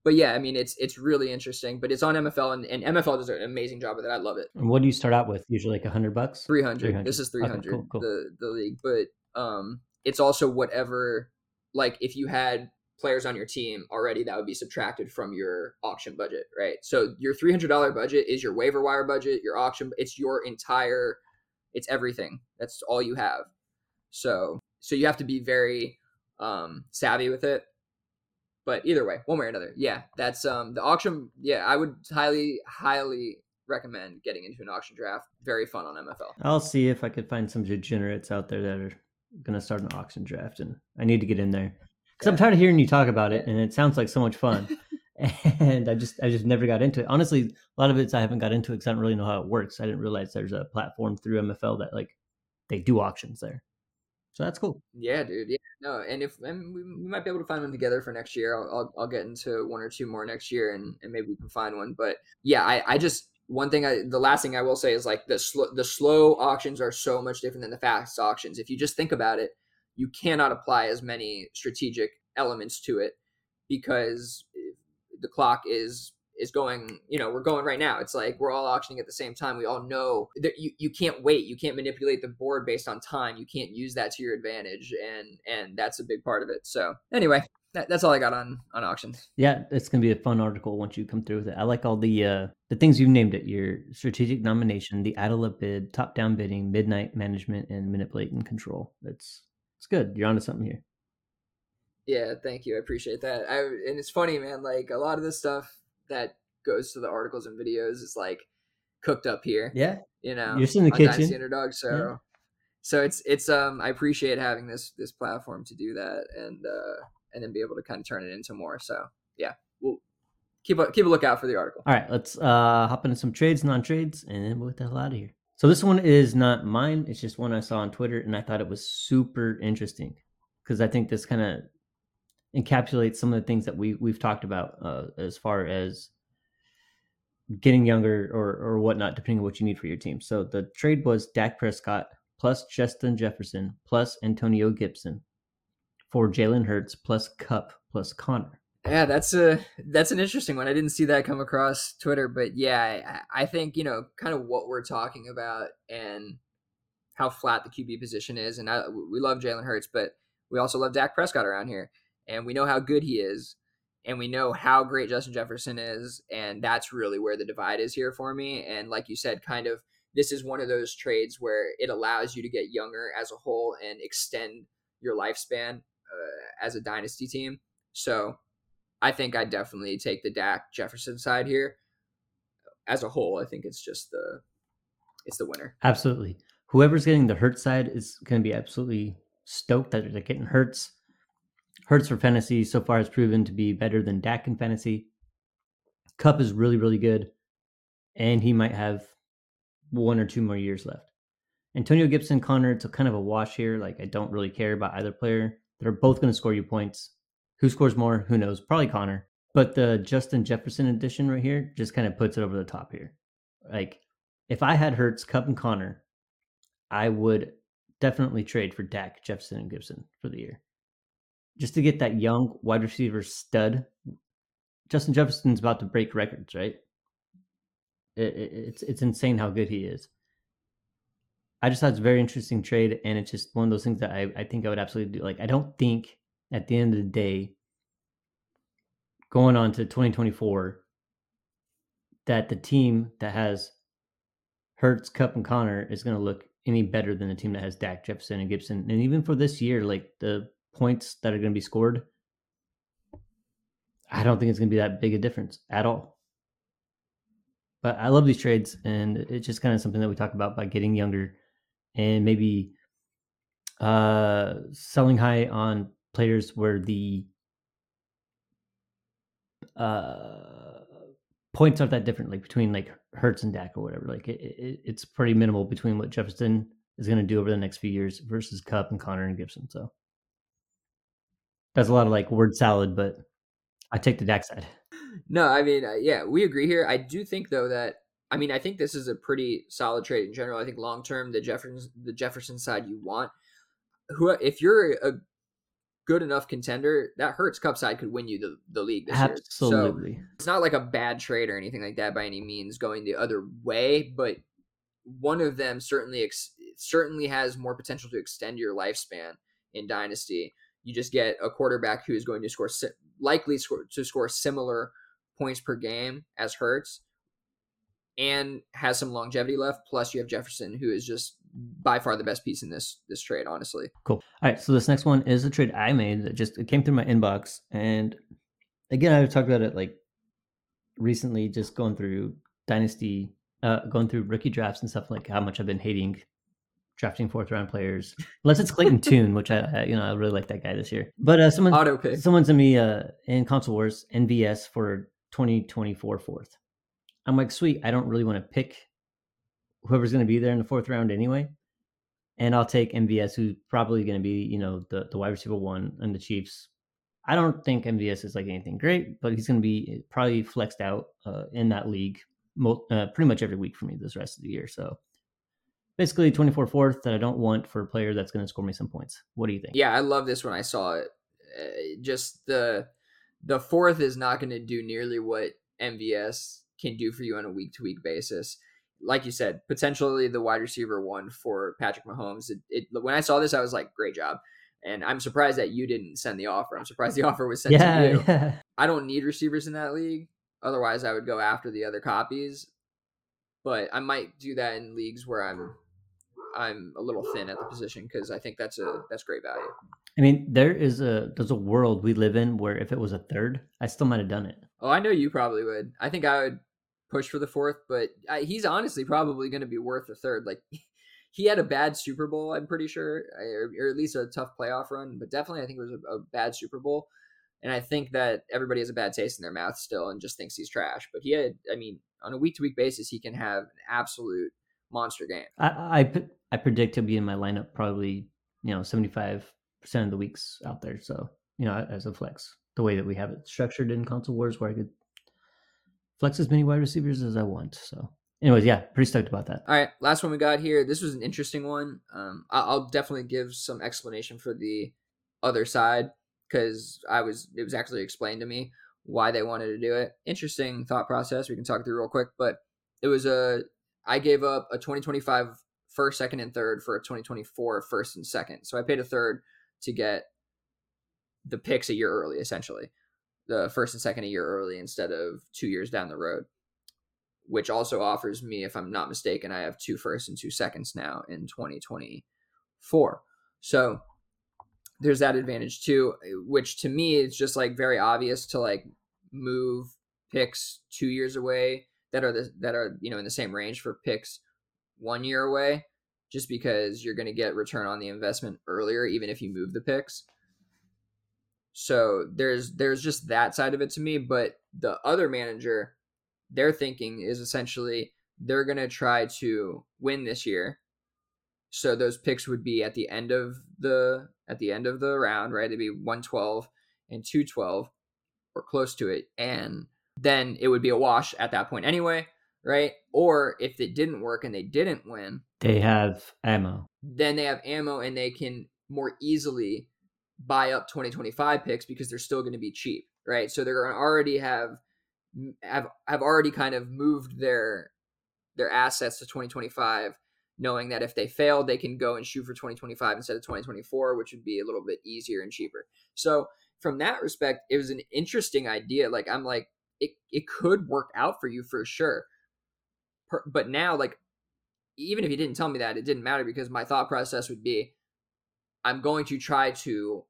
But yeah, I mean, it's it's really interesting. But it's on MFL, and, and MFL does an amazing job of it. I love it. And what do you start out with? Usually like a hundred bucks. 300. 300. This is Okay, 300 cool, cool. the the league, but um it's also whatever like if you had players on your team already that would be subtracted from your auction budget, right? So your $300 budget is your waiver wire budget, your auction it's your entire it's everything. That's all you have. So so you have to be very um savvy with it. But either way, one way or another, yeah, that's um the auction. Yeah, I would highly, highly recommend getting into an auction draft. Very fun on MFL. I'll see if I could find some degenerates out there that are gonna start an auction draft, and I need to get in there because I'm tired of hearing you talk about it, and it sounds like so much fun. and I just I just never got into it. Honestly, a lot of it's I haven't got into it because I don't really know how it works. I didn't realize there's a platform through MFL that like they do auctions there. So that's cool. Yeah, dude. Yeah, no, and if and we, might be able to find them together for next year. I'll, I'll I'll get into one or two more next year, and and maybe we can find one. But yeah, I I just one thing I the last thing I will say is like the slow the slow auctions are so much different than the fast auctions. If you just think about it, you cannot apply as many strategic elements to it because eh, the clock is is going you know we're going right now it's like we're all auctioning at the same time we all know that you, you can't wait you can't manipulate the board based on time you can't use that to your advantage and and that's a big part of it so anyway that, that's all i got on on auctions Yeah, it's gonna be a fun article once you come through with it. I like all the uh the things you've named it: your strategic nomination, the idle up bid, top down bidding, midnight management, and manipulate and control. That's it's good. You're onto something here. yeah thank you i appreciate that i and it's funny man like a lot of this stuff that goes to the articles and videos is like cooked up here Yeah, you know You're in the on Dynasty kitchen. underdog so Yeah. so it's it's um i appreciate having this this platform to do that and uh and then be able to kind of turn it into more so yeah we'll keep a keep a lookout for the article All right, let's uh hop into some trades, non trades, and then we'll get the hell out of here. So this one is not mine. It's just one I saw on Twitter, and I thought it was super interesting because I think this kind of encapsulates some of the things that we we've talked about uh, as far as getting younger or or whatnot, depending on what you need for your team. So the trade was Dak Prescott plus Justin Jefferson plus Antonio Gibson for Jalen Hurts plus Kupp plus Conner. yeah that's a that's an interesting one i didn't see that come across twitter but yeah i, I think you know kind of what we're talking about and how flat the qb position is and I, we love jalen hurts but we also love dak prescott around here and we know how good he is and we know how great justin jefferson is and that's really where the divide is here for me and like you said kind of this is one of those trades where it allows you to get younger as a whole and extend your lifespan uh, as a dynasty team so I think I definitely take the Dak Jefferson side here. As a whole, I think it's just the it's the winner. Absolutely. Whoever's getting the Hurts side is going to be absolutely stoked that they're getting Hurts. Hurts for fantasy so far has proven to be better than Dak in fantasy. Kupp is really, really good, and he might have one or two more years left. Antonio Gibson, Conner, it's a kind of a wash here. Like I don't really care about either player. They're both going to score you points. Who scores more? Who knows? Probably Conner. But the Justin Jefferson edition right here just kind of puts it over the top here. Like if I had Hurts, Kupp, and Conner, I would definitely trade for Dak, Jefferson, and Gibson for the year. Just to get that young wide receiver stud. Justin Jefferson's about to break records, right? It, it, it's it's insane how good he is. I just thought it's a very interesting trade, and it's just one of those things that I, I think I would absolutely do. Like, I don't think at the end of the day, going on to 2024, that the team that has Hurts, Kupp, and Conner is going to look any better than the team that has Dak, Jefferson, and Gibson. And even for this year, like the points that are going to be scored, I don't think it's going to be that big a difference at all. But I love these trades, and it's just kind of something that we talk about by getting younger and maybe uh selling high on players where the uh points aren't that different like between like Hurts and Dak or whatever like it, it, it's pretty minimal between what Jefferson is going to do over the next few years versus Kupp and Conner and Gibson so that's a lot of like word salad but I take the Dak side No, I mean, uh, yeah, we agree here. I do think though that I mean, I think this is a pretty solid trade in general. I think long term, the Jefferson the Jefferson side you want. Who if you're a good enough contender, that Hurts Kupp side could win you the, the league this Absolutely. year. So it's not like a bad trade or anything like that by any means going the other way, but one of them certainly ex- certainly has more potential to extend your lifespan in dynasty. You just get a quarterback who is going to score likely score, to score similar points per game as Hurts and has some longevity left. Plus, you have Jefferson, who is just by far the best piece in this this trade. Honestly, cool. All right, so this next one is a trade I made that just it came through my inbox, and again, I've talked about it like recently, just going through dynasty, uh, going through rookie drafts and stuff like how much I've been hating drafting fourth round players, unless it's Clayton Tune, which I, I, you know I really like that guy this year. But uh, someone auto pick. someone sent me uh in console wars MVS for 2024 fourth. I'm like, sweet. I don't really want to pick whoever's going to be there in the fourth round anyway. And I'll take MVS, who's probably going to be, you know, the, the wide receiver one and the Chiefs. I don't think MVS is like anything great, but he's going to be probably flexed out uh, in that league mo- uh, pretty much every week for me this rest of the year. So basically 24 fourth that I don't want for a player that's going to score me some points. What do you think? Yeah, I love this when I saw it. Uh, just the the fourth is not going to do nearly what MVS can do for you on a week to week basis. Like you said, potentially the wide receiver one for Patrick Mahomes. It, it, when I saw this, I was like, great job. And I'm surprised that you didn't send the offer. I'm surprised the offer was sent yeah, to you. Yeah. I don't need receivers in that league. Otherwise, I would go after the other copies. But I might do that in leagues where I'm I'm a little thin at the position because I think that's a that's great value. I mean, there is a there's a world we live in where if it was a third, I still might have done it. Oh, I know you probably would. I think I would push for the fourth, but I, he's honestly probably going to be worth a third. Like he had a bad Super Bowl, I'm pretty sure, or, or, at least a tough playoff run, but definitely I think it was a, a, bad Super Bowl. And I think that everybody has a bad taste in their mouth still and just thinks he's trash. But he had, I mean, on a week to week basis, he can have an absolute monster game. I, I, I predict he'll be in my lineup probably, you know, 75% of the weeks out there. So, you know, as a flex, the way that we have it structured in console wars where I could flex as many wide receivers as I want. So, anyways, yeah, pretty stoked about that. All right, last one we got here. This was an interesting one. Um, I'll definitely give some explanation for the other side because I was it was actually explained to me why they wanted to do it. Interesting thought process. We can talk through real quick, but it was a I gave up a 2025 first, second, and third for a 2024 first and second. So I paid a third to get the picks a year early, essentially the first and second a year early instead of two years down the road, which also offers me, if I'm not mistaken, I have two firsts and two seconds now in 2024. So there's that advantage too, which to me is just like very obvious to like move picks two years away that are the that are you know in the same range for picks one year away, just because you're going to get return on the investment earlier, even if you move the picks. So there's there's just that side of it to me, but the other manager, their thinking is essentially they're going to try to win this year. So those picks would be at the end of the at the end of the round, right? They'd be 112 and 212 or close to it and then it would be a wash at that point anyway, right? Or if it didn't work and they didn't win, they have ammo. Then they have ammo and they can more easily buy up 2025 picks because they're still going to be cheap, right? So they're going to already have have have already kind of moved their their assets to 2025 knowing that if they fail they can go and shoot for 2025 instead of 2024 which would be a little bit easier and cheaper so from that respect it was an interesting idea like i'm like it, it could work out for you for sure per, but now like even if you didn't tell me that it didn't matter because my thought process would be i'm going to try to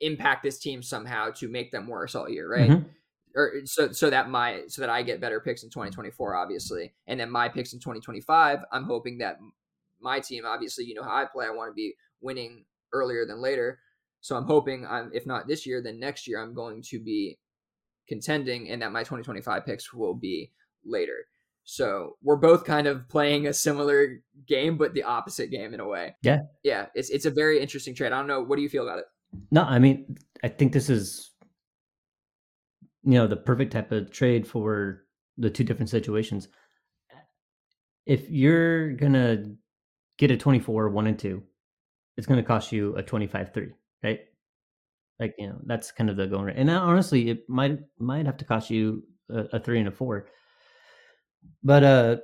impact this team somehow to make them worse all year, right? Mm-hmm. Or so so that my so that I get better picks in 2024, obviously, and then my picks in 2025. I'm hoping that my team, obviously, you know how I play. I want to be winning earlier than later. So I'm hoping I'm if not this year, then next year I'm going to be contending, and that my 2025 picks will be later. So we're both kind of playing a similar game, but the opposite game in a way. Yeah, yeah. It's it's a very interesting trade. I don't know. What do you feel about it? No, I mean, I think this is, you know, the perfect type of trade for the two different situations. If you're gonna get a 24 one and two, it's gonna cost you a 25 three, right? Like you know, that's kind of the going rate. And now, honestly, it might might have to cost you a, a three and a four. But uh,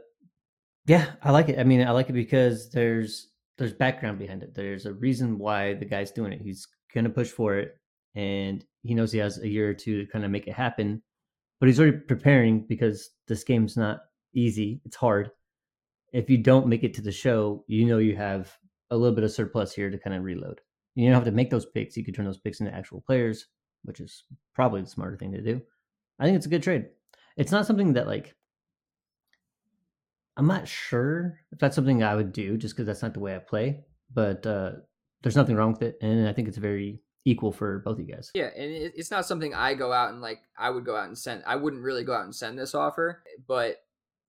yeah, I like it. I mean, I like it because there's there's background behind it. There's a reason why the guy's doing it. He's gonna push for it, and he knows he has a year or two to kind of make it happen. But he's already preparing because this game's not easy. It's hard. If you don't make it to the show, you know you have a little bit of surplus here to kind of reload. You don't have to make those picks. You could turn those picks into actual players, which is probably the smarter thing to do. I think it's a good trade. It's not something that like I'm not sure if that's something I would do just because that's not the way I play. But uh, there's nothing wrong with it, and I think it's very equal for both of you guys. Yeah, and it's not something I go out and like. I would go out and send. I wouldn't really go out and send this offer, but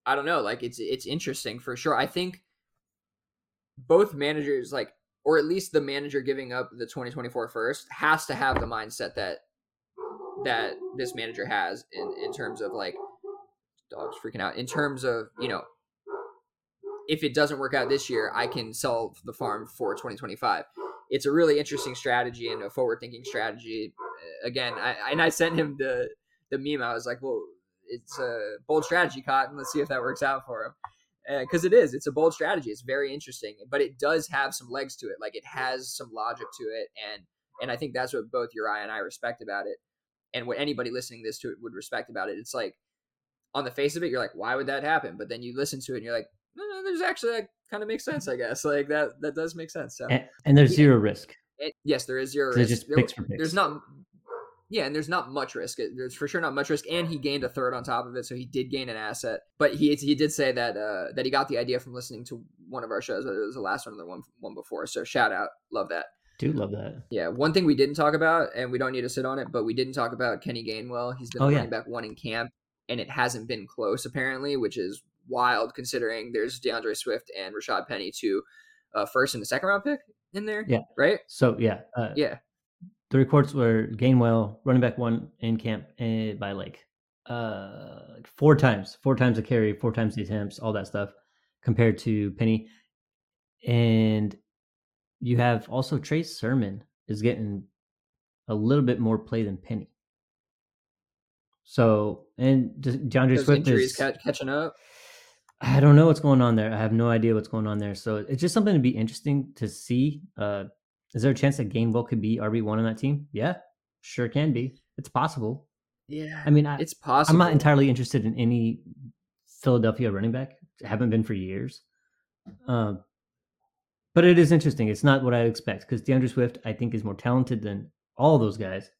I don't know. Like it's it's interesting for sure. I think both managers like, or at least the manager giving up the 2024 first has to have the mindset that that this manager has in in terms of like dogs freaking out in terms of you know if it doesn't work out this year, I can sell the farm for 2025. It's a really interesting strategy and a forward thinking strategy. Again, I, and I sent him the the meme. I was like, well, it's a bold strategy, Cotton. Let's see if that works out for him. Because uh, it is, it's a bold strategy. It's very interesting, but it does have some legs to it. Like it has some logic to it, and and I think that's what both Uriah and I respect about it, and what anybody listening this to it would respect about it. It's like on the face of it, you're like, why would that happen? But then you listen to it, and you're like, no, there's actually that kind of makes sense, I guess. Like that that does make sense. So and, and there's zero risk. It, yes, there is zero risk. Just there, picks picks. There's not. Yeah, and there's not much risk. There's for sure not much risk, and he gained a third on top of it, so he did gain an asset. But he he did say that uh, that he got the idea from listening to one of our shows. It was the last one, or the one one before. So shout out, love that. Do love that. Yeah, one thing we didn't talk about, and we don't need to sit on it, but we didn't talk about Kenny Gainwell. He's been oh, running yeah. back one in camp, and it hasn't been close apparently, which is wild considering there's D'Andre Swift and Rashad Penny, two uh, first and the second round pick in there. Yeah. Right. So yeah. Uh, yeah. The reports were Gainwell running back one in camp eh, by like uh four times, four times a carry, four times the attempts, all that stuff compared to Penny. And you have also Trey Sermon is getting a little bit more play than Penny. So and D'Andre Swift is catching up. I don't know what's going on there. I have no idea what's going on there. So it's just something to be interesting to see. Uh, is there a chance that Gainwell could be RB one on that team? Yeah, sure can be. It's possible. Yeah, I mean, I, it's possible. I'm not entirely interested in any Philadelphia running back. I haven't been for years. Um, but it is interesting. It's not what I expect because D'Andre Swift, I think, is more talented than all those guys,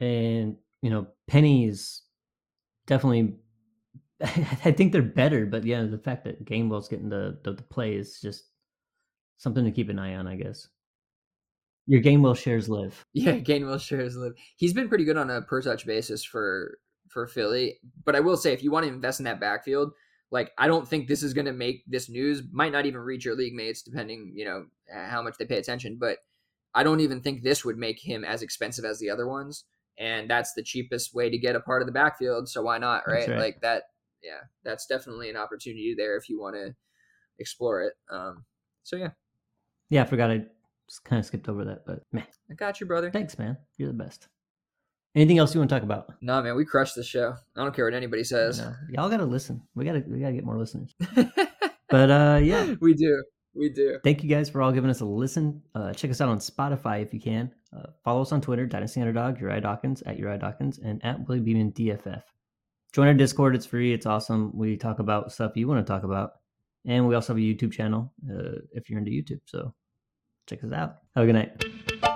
and you know, Penny is definitely I think they're better, but yeah, the fact that Gainwell's getting the, the, the play is just something to keep an eye on, I guess. Your Gainwell shares live. Yeah, Gainwell shares live. He's been pretty good on a per touch basis for for Philly, but I will say if you want to invest in that backfield, like I don't think this is going to make this news. Might not even reach your league mates, depending you know how much they pay attention. But I don't even think this would make him as expensive as the other ones, and that's the cheapest way to get a part of the backfield. So why not, right? right. Like that yeah, that's definitely an opportunity there if you want to explore it. Um, so yeah, yeah, I forgot I just kind of skipped over that, but man, I got you, brother. Thanks, man. You're the best. Anything else you want to talk about? No, man, we crushed the show. I don't care what anybody says. No. Y'all gotta listen. We gotta we gotta get more listeners. but uh, yeah, we do. We do. Thank you guys for all giving us a listen. Uh, check us out on Spotify if you can. Uh, follow us on Twitter, Dynasty Underdog, Uriah Dawkins at Uriah Dawkins, and at Willie Beeman DFF join our Discord. It's free. It's awesome. We talk about stuff you want to talk about. And we also have a YouTube channel uh, if you're into YouTube. So Check us out. Have a good night.